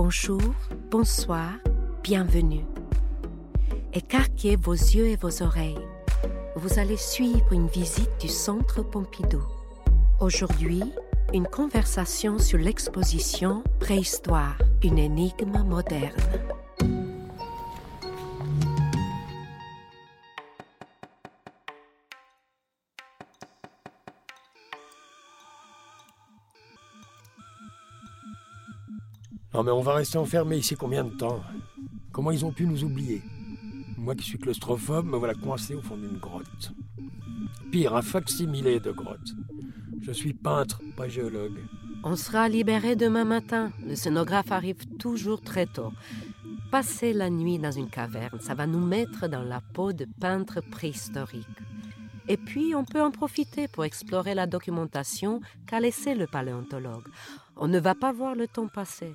Bonjour, bonsoir, bienvenue. Écarquez vos yeux et vos oreilles. Vous allez suivre une visite du Centre Pompidou. Aujourd'hui, une conversation sur l'exposition Préhistoire, une énigme moderne. Non mais on va rester enfermé ici combien de temps Comment ils ont pu nous oublier Moi qui suis claustrophobe, me voilà coincé au fond d'une grotte. Pire, un facsimilé de grotte. Je suis peintre, pas géologue. On sera libéré demain matin. Le scénographe arrive toujours très tôt. Passer la nuit dans une caverne, ça va nous mettre dans la peau de peintre préhistorique. Et puis, on peut en profiter pour explorer la documentation qu'a laissée le paléontologue. On ne va pas voir le temps passer.